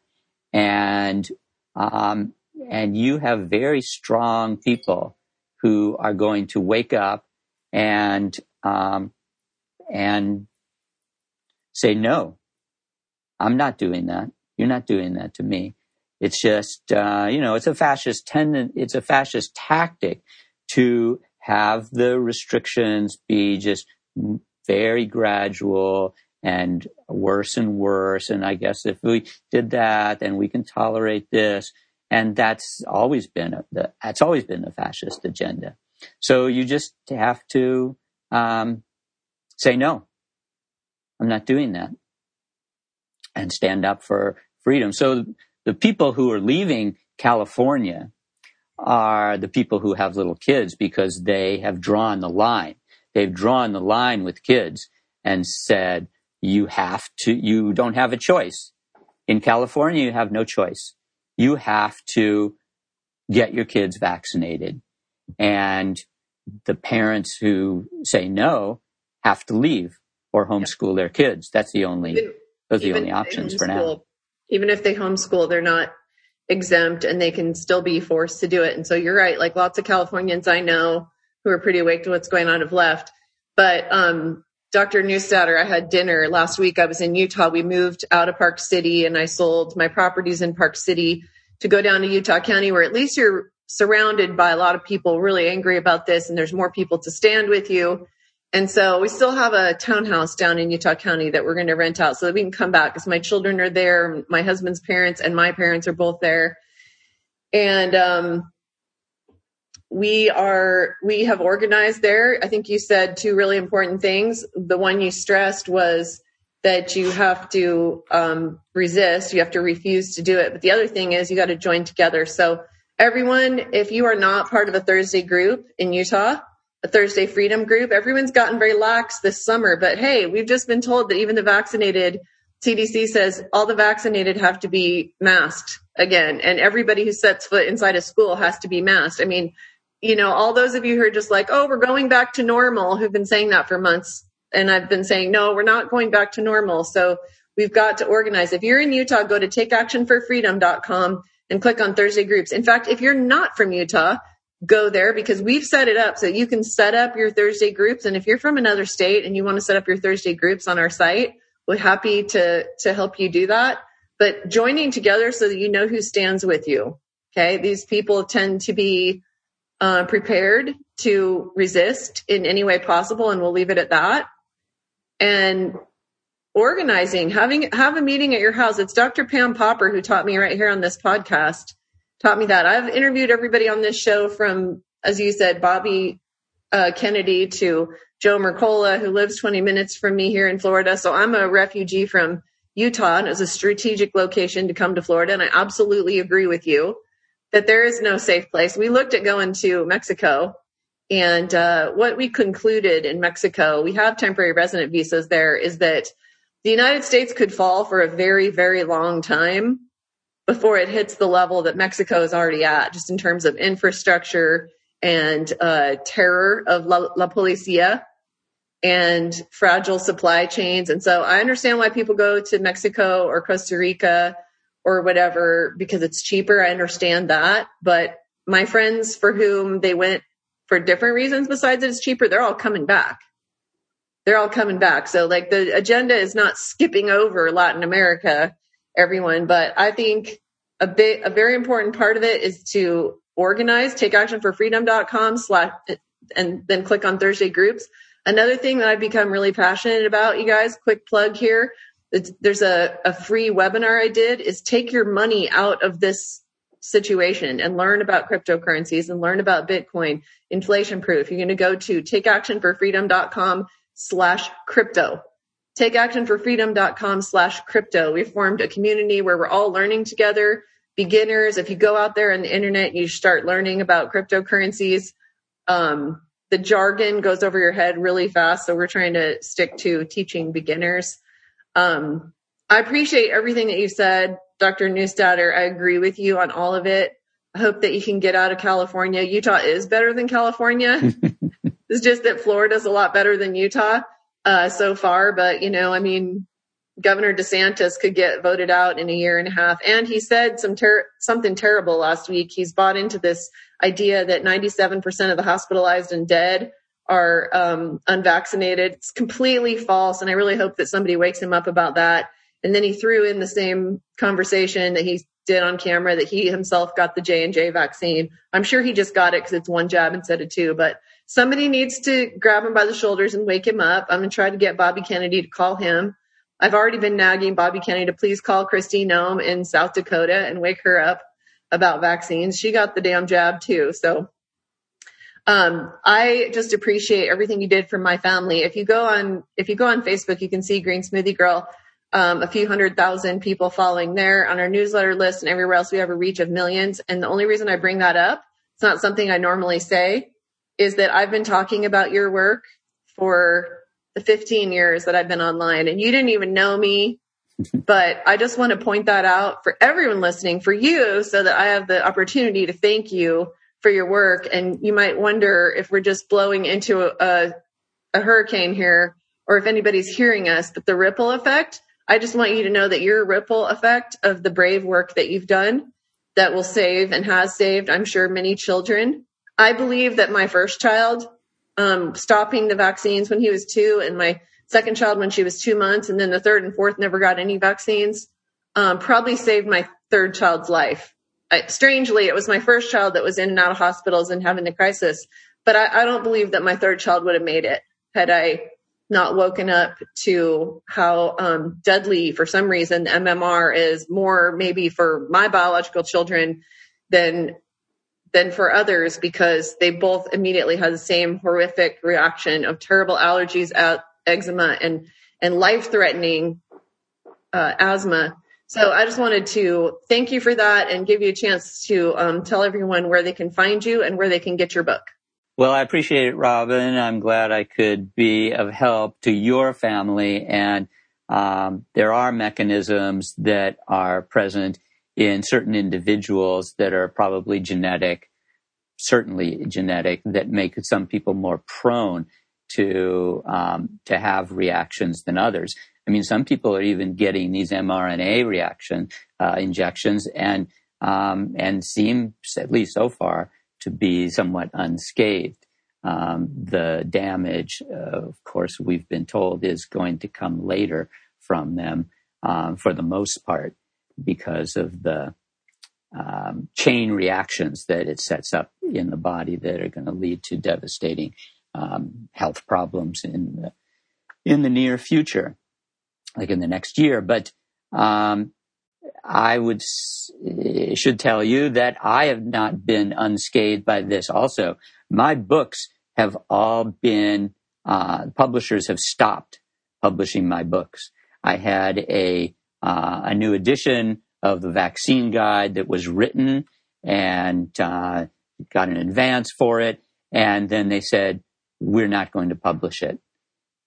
and um, and you have very strong people who are going to wake up and um, and say no. I'm not doing that. You're not doing that to me. It's just uh, you know it's a fascist tendon. It's a fascist tactic to have the restrictions be just very gradual and worse and worse. And I guess if we did that, then we can tolerate this. And that's always been the, that's always been the fascist agenda. So you just have to um, say no. I'm not doing that, and stand up for freedom. So the people who are leaving California are the people who have little kids because they have drawn the line. They've drawn the line with kids and said, you have to, you don't have a choice. In California, you have no choice. You have to get your kids vaccinated. And the parents who say no have to leave or homeschool their kids. That's the only, those are the only options for now. Even if they homeschool, they're not exempt and they can still be forced to do it. And so you're right. Like lots of Californians I know who are pretty awake to what's going on have left. But um, Dr. Neustaedter, I had dinner last week. I was in Utah. We moved out of Park City and I sold my properties in Park City to go down to Utah County where at least you're surrounded by a lot of people really angry about this and there's more people to stand with you. And so we still have a townhouse down in Utah County that we're going to rent out so that we can come back because my children are there. My husband's parents and my parents are both there. And, um, we are we have organized there i think you said two really important things the one you stressed was that you have to um, resist you have to refuse to do it but the other thing is you got to join together so everyone if you are not part of a thursday group in utah a thursday freedom group everyone's gotten very lax this summer but hey we've just been told that even the vaccinated cdc says all the vaccinated have to be masked again and everybody who sets foot inside a school has to be masked i mean you know, all those of you who are just like, oh, we're going back to normal, who've been saying that for months. And I've been saying, no, we're not going back to normal. So we've got to organize. If you're in Utah, go to takeactionforfreedom.com and click on Thursday groups. In fact, if you're not from Utah, go there because we've set it up so you can set up your Thursday groups. And if you're from another state and you want to set up your Thursday groups on our site, we're happy to, to help you do that. But joining together so that you know who stands with you. Okay. These people tend to be uh, prepared to resist in any way possible, and we'll leave it at that. And organizing, having have a meeting at your house. It's Dr. Pam Popper who taught me right here on this podcast. Taught me that. I've interviewed everybody on this show from, as you said, Bobby uh, Kennedy to Joe Mercola, who lives 20 minutes from me here in Florida. So I'm a refugee from Utah, and it was a strategic location to come to Florida. And I absolutely agree with you that there is no safe place. We looked at going to Mexico and uh, what we concluded in Mexico, we have temporary resident visas there, is that the United States could fall for a very, very long time before it hits the level that Mexico is already at, just in terms of infrastructure and uh, terror of La, La Policia and fragile supply chains. And so I understand why people go to Mexico or Costa Rica or whatever because it's cheaper. I understand that. But my friends for whom they went for different reasons besides that it's cheaper, they're all coming back. They're all coming back. So like the agenda is not skipping over Latin America, everyone, but I think a bit, a very important part of it is to organize, takeactionforfreedom.com slash, and then click on Thursday groups. Another thing that I've become really passionate about, you guys, quick plug here. there's a, a free webinar I did is take your money out of this situation and learn about cryptocurrencies and learn about Bitcoin, inflation proof. You're going to go to takeactionforfreedom.com slash crypto. Takeactionforfreedom.com slash crypto. We formed a community where we're all learning together. Beginners, if you go out there on the internet, you start learning about cryptocurrencies. Um, the jargon goes over your head really fast. So we're trying to stick to teaching beginners. Um, I appreciate everything that you said, Dr. Neustaedter. I agree with you on all of it. I hope that you can get out of California. Utah is better than California. <laughs> it's just that Florida's a lot better than Utah uh, so far. But, you know, I mean, Governor DeSantis could get voted out in a year and a half. And he said some ter- something terrible last week. He's bought into this idea that 97% of the hospitalized and dead are um, unvaccinated. It's completely false. And I really hope that somebody wakes him up about that. And then he threw in the same conversation that he did on camera that he himself got the J and J vaccine. I'm sure he just got it because it's one jab instead of two, but somebody needs to grab him by the shoulders and wake him up. I'm going to try to get Bobby Kennedy to call him. I've already been nagging Bobby Kennedy to please call Kristi Noem in South Dakota and wake her up about vaccines. She got the damn jab too. So, um, I just appreciate everything you did for my family. If you go on, if you go on Facebook, you can see Green Smoothie Girl. Um, a few hundred thousand people following there on our newsletter list and everywhere else we have a reach of millions. And the only reason I bring that up, it's not something I normally say, is that I've been talking about your work for the 15 years that I've been online and you didn't even know me. <laughs> but I just want to point that out for everyone listening, for you, so that I have the opportunity to thank you for your work. And you might wonder if we're just blowing into a, a hurricane here or if anybody's hearing us, but the ripple effect, I just want you to know that your ripple effect of the brave work that you've done that will save and has saved, I'm sure, many children I believe that my first child, um, stopping the vaccines when he was two and my second child when she was two months and then the third and fourth never got any vaccines, um, probably saved my third child's life. I, strangely, it was my first child that was in and out of hospitals and having the crisis, but I, I don't believe that my third child would have made it had I not woken up to how um, deadly, for some reason, MMR is more maybe for my biological children than than for others because they both immediately had the same horrific reaction of terrible allergies, eczema, and and life threatening uh, asthma. So I just wanted to thank you for that and give you a chance to um, tell everyone where they can find you and where they can get your book. Well, I appreciate it, Robin. I'm glad I could be of help to your family. And um, there are mechanisms that are present in certain individuals that are probably genetic, certainly genetic, that make some people more prone to um, to have reactions than others. I mean, some people are even getting these mRNA reaction uh, injections and um, and seem, at least so far, to be somewhat unscathed. Um, the damage, uh, of course, we've been told is going to come later from them um, for the most part because of the um, chain reactions that it sets up in the body that are going to lead to devastating um, health problems in the, in the near future, like in the next year. But um, I would should tell you that I have not been unscathed by this. Also, my books have all been uh, publishers have stopped publishing my books. I had a uh, a new edition of the vaccine guide that was written and uh, got an advance for it, and then they said we're not going to publish it,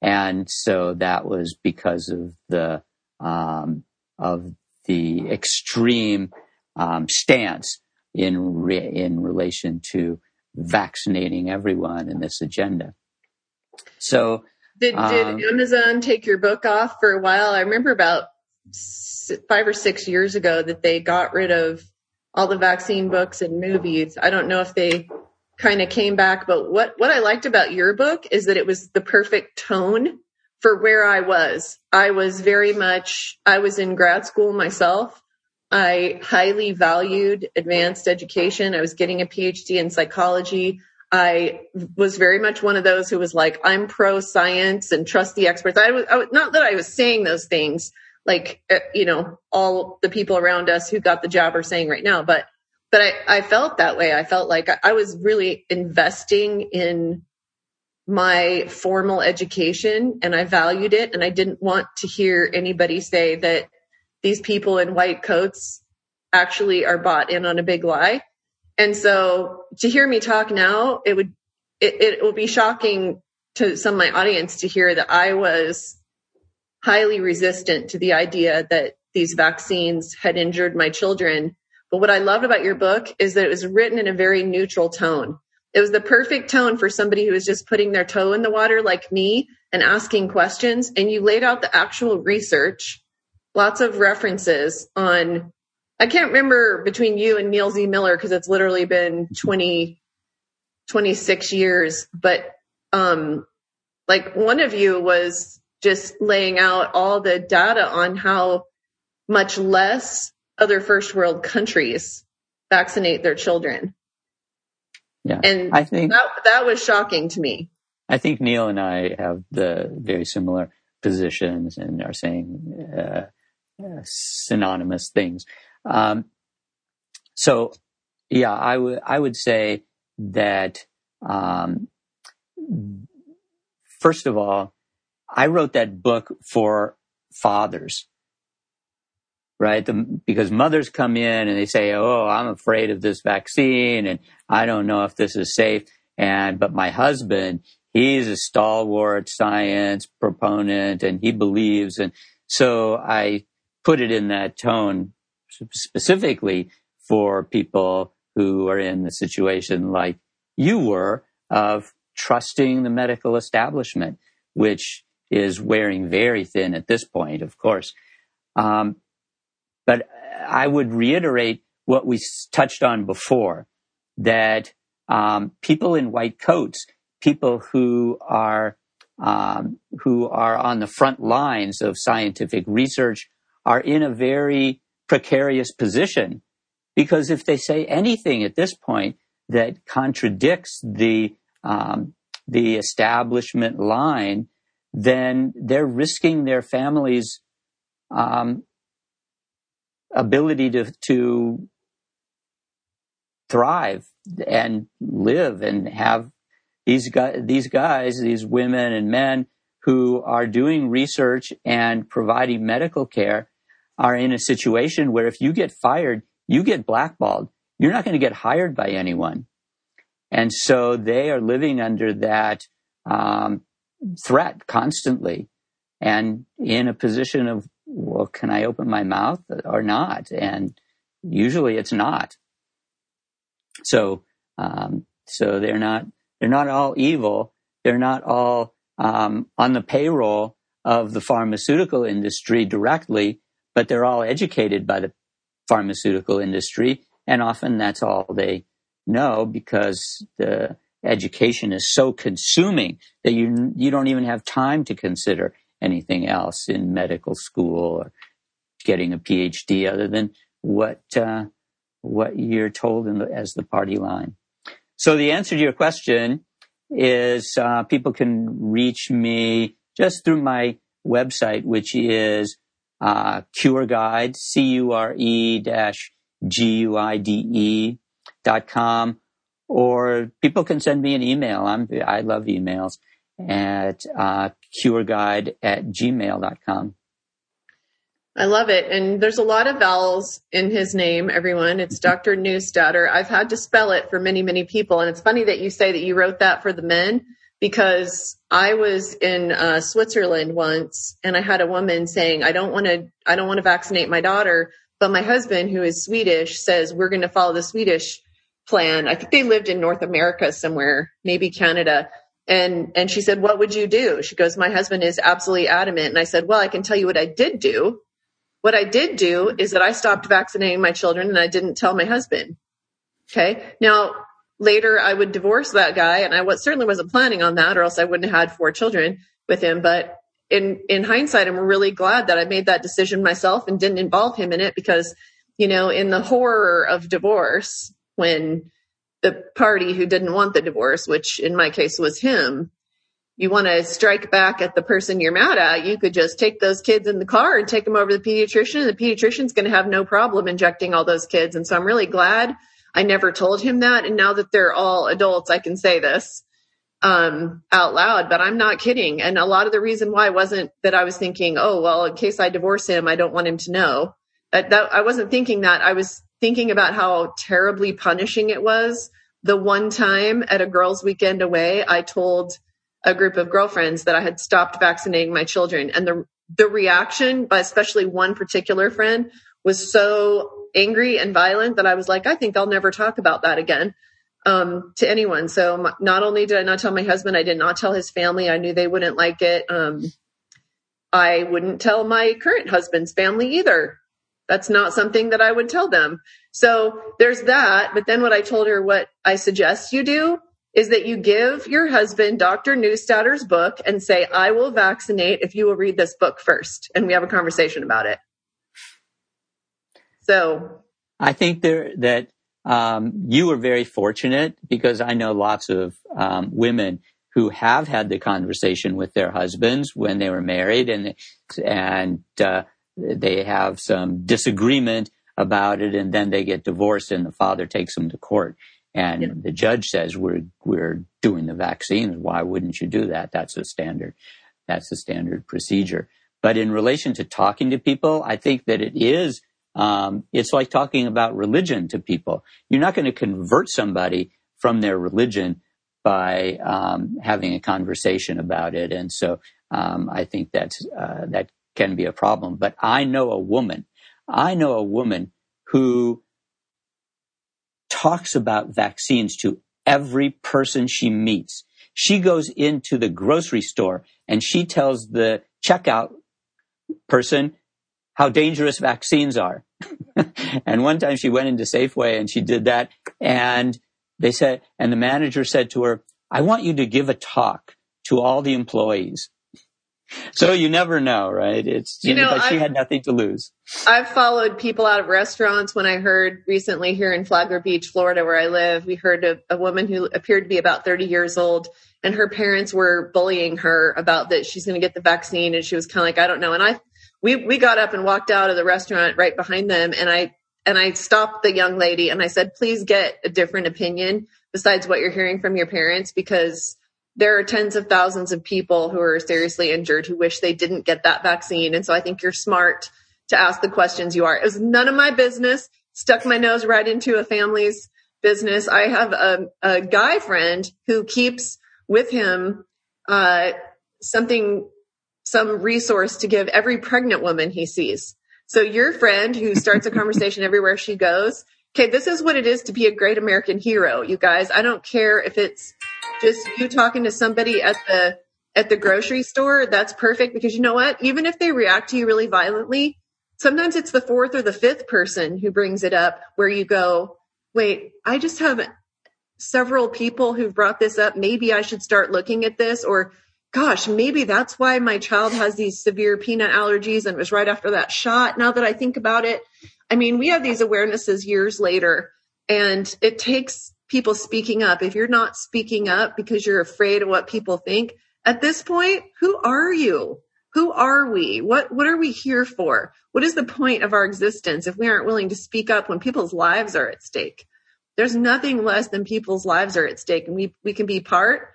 and so that was because of the um, of the extreme um, stance in re- in relation to vaccinating everyone in this agenda. So, did, did um, Amazon take your book off for a while? I remember about five or six years ago that they got rid of all the vaccine books and movies. I don't know if they kind of came back, but what what I liked about your book is that it was the perfect tone for where I was. I was very much, I was in grad school myself. I highly valued advanced education. I was getting a PhD in psychology. I was very much one of those who was like, I'm pro science and trust the experts. I was, I was, not that I was saying those things like, uh, you know, all the people around us who got the job are saying right now, but, but I, I felt that way. I felt like I was really investing in my formal education and I valued it. And I didn't want to hear anybody say that these people in white coats actually are bought in on a big lie. And so to hear me talk now, it would, it, it would be shocking to some of my audience to hear that I was highly resistant to the idea that these vaccines had injured my children. But what I loved about your book is that it was written in a very neutral tone. It was the perfect tone for somebody who was just putting their toe in the water like me and asking questions. And you laid out the actual research, lots of references on I can't remember between you and Neil Z. Miller because it's literally been 20, 26 years, but um, like one of you was just laying out all the data on how much less other first world countries vaccinate their children. Yeah. And I think that, that was shocking to me. I think Neil and I have the very similar positions and are saying uh, uh, synonymous things. Um, so, yeah, I would I would say that um, first of all, I wrote that book for fathers, right? The, because mothers come in and they say, "Oh, I'm afraid of this vaccine, and I don't know if this is safe." And but my husband, he's a stalwart science proponent, and he believes, and so I put it in that tone specifically for people who are in the situation like you were of trusting the medical establishment, which is wearing very thin at this point, of course. Um, but I would reiterate what we touched on before that um, people in white coats, people who are um, who are on the front lines of scientific research, are in a very precarious position because if they say anything at this point that contradicts the um, the establishment line, then they're risking their families' um, ability to to thrive and live and have these guys, these guys, these women and men who are doing research and providing medical care are in a situation where if you get fired, you get blackballed. You're not going to get hired by anyone. And so they are living under that um, threat constantly and in a position of, well, can I open my mouth or not? And usually it's not. So, um, so they're not, they're not all evil. They're not all um, on the payroll of the pharmaceutical industry directly but they're all educated by the pharmaceutical industry. And often that's all they know because the education is so consuming that you, you don't even have time to consider anything else in medical school or getting a PhD other than what, uh, what you're told the, as the party line. So the answer to your question is uh, people can reach me just through my website, which is uh, Cure Guide, C-U-R-E dash G-U-I-D-E dot com, or people can send me an email. I'm, I love emails at, uh, cureguide at gmail.com. I love it. And there's a lot of vowels in his name, everyone. It's Dr. Neustaedter. I've had to spell it for many, many people. And it's funny that you say that you wrote that for the men because I was in uh, Switzerland once and I had a woman saying, I don't want to, I don't want to vaccinate my daughter, but my husband, who is Swedish, says we're going to follow the Swedish plan. I think they lived in North America somewhere, maybe Canada. And, and she said, what would you do? She goes, my husband is absolutely adamant. And I said, well, I can tell you what I did do. What I did do is that I stopped vaccinating my children and I didn't tell my husband. Okay. Now later I would divorce that guy. And I was, certainly wasn't planning on that or else I wouldn't have had four children with him. But in, in hindsight, I'm really glad that I made that decision myself and didn't involve him in it because you know, in the horror of divorce, when the party who didn't want the divorce, which in my case was him, you want to strike back at the person you're mad at, you could just take those kids in the car and take them over to the pediatrician. And the pediatrician's going to have no problem injecting all those kids. And so I'm really glad I never told him that. And now that they're all adults, I can say this um, out loud, but I'm not kidding. And a lot of the reason why wasn't that I was thinking, oh, well, in case I divorce him, I don't want him to know. That, that I wasn't thinking that. I was thinking about how terribly punishing it was. The one time at a girls' weekend away, I told a group of girlfriends that I had stopped vaccinating my children, and the the reaction by especially one particular friend was so angry and violent that I was like, I think I'll never talk about that again um, to anyone. So my, not only did I not tell my husband, I did not tell his family. I knew they wouldn't like it. Um, I wouldn't tell my current husband's family either. That's not something that I would tell them. So there's that. But then what I told her, what I suggest you do is that you give your husband Dr. Neustaedter's book and say, I will vaccinate if you will read this book first. And we have a conversation about it. So I think there that um, you were very fortunate because I know lots of um, women who have had the conversation with their husbands when they were married and and uh, they have some disagreement about it and then they get divorced and the father takes them to court. And yeah. the judge says we're we're doing the vaccines. Why wouldn't you do that? That's a standard that's a standard procedure. But in relation to talking to people i think that it is um, it's like talking about religion to people. You're not going to convert somebody from their religion by um, having a conversation about it, and so um, I think that's uh, that can be a problem. But I know a woman, I know a woman who talks about vaccines to every person she meets. She goes into the grocery store and she tells the checkout person how dangerous vaccines are. <laughs> and one time she went into Safeway and she did that. And they said, and the manager said to her, I want you to give a talk to all the employees. So you never know, right? It's, you, know, she had nothing to lose. I've followed people out of restaurants when I heard recently here in Flagler Beach, Florida, where I live, we heard a, a woman who appeared to be about 30 years old and her parents were bullying her about that she's going to get the vaccine. And she was kind of like, I don't know. And I, we we got up and walked out of the restaurant right behind them and I and I stopped the young lady and I said, please get a different opinion besides what you're hearing from your parents because there are tens of thousands of people who are seriously injured who wish they didn't get that vaccine. And so I think you're smart to ask the questions you are. It was none of my business. Stuck my nose right into a family's business. I have a, a guy friend who keeps with him, uh, something some resource to give every pregnant woman he sees. So your friend who starts a conversation everywhere she goes, okay, this is what it is to be a great American hero, you guys. I don't care if it's just you talking to somebody at the at the grocery store, that's perfect because you know what? Even if they react to you really violently, sometimes it's the fourth or the fifth person who brings it up where you go, wait, I just have several people who've brought this up. Maybe I should start looking at this or gosh, maybe that's why my child has these severe peanut allergies and it was right after that shot. Now that I think about it, I mean, we have these awarenesses years later and it takes people speaking up. If you're not speaking up because you're afraid of what people think at this point, who are you? Who are we? What, what are we here for? What is the point of our existence if we aren't willing to speak up when people's lives are at stake? There's nothing less than people's lives are at stake and we, we can be part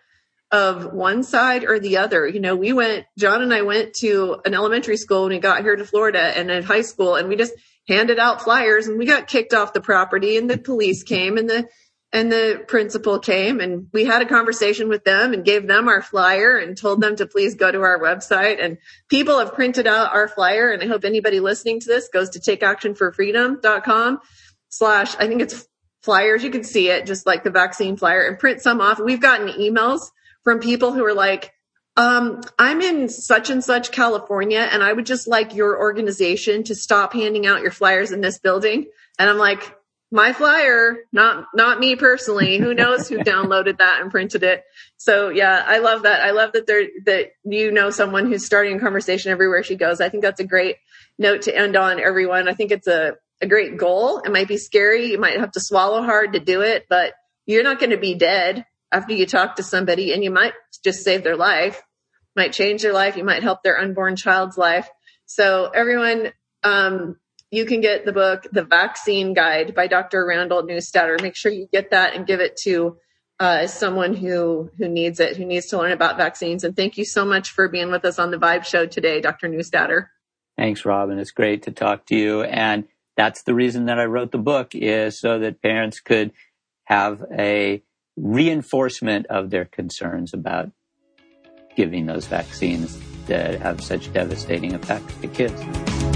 of one side or the other. You know, we went, John and I went to an elementary school when we got here to Florida and in high school and we just handed out flyers and we got kicked off the property and the police came and the, and the principal came and we had a conversation with them and gave them our flyer and told them to please go to our website and people have printed out our flyer and I hope anybody listening to this goes to takeactionforfreedom.com slash, I think it's flyers. You can see it just like the vaccine flyer and print some off. We've gotten emails from people who are like, um, I'm in such and such California and I would just like your organization to stop handing out your flyers in this building. And I'm like, my flyer, not, not me personally. Who knows who downloaded that and printed it. So yeah, I love that. I love that there, that you know someone who's starting a conversation everywhere she goes. I think that's a great note to end on everyone. I think it's a, a great goal. It might be scary. You might have to swallow hard to do it, but you're not going to be dead after you talk to somebody and you might just save their life, might change their life. You might help their unborn child's life. So everyone, um, you can get the book, The Vaccine Guide by Dr. Randall Neustaedter. Make sure you get that and give it to uh, someone who who needs it, who needs to learn about vaccines. And thank you so much for being with us on the Vibe Show today, Dr. Neustaedter. Thanks, Robyn. It's great to talk to you. And that's the reason that I wrote the book is so that parents could have a reinforcement of their concerns about giving those vaccines that have such devastating effects to kids.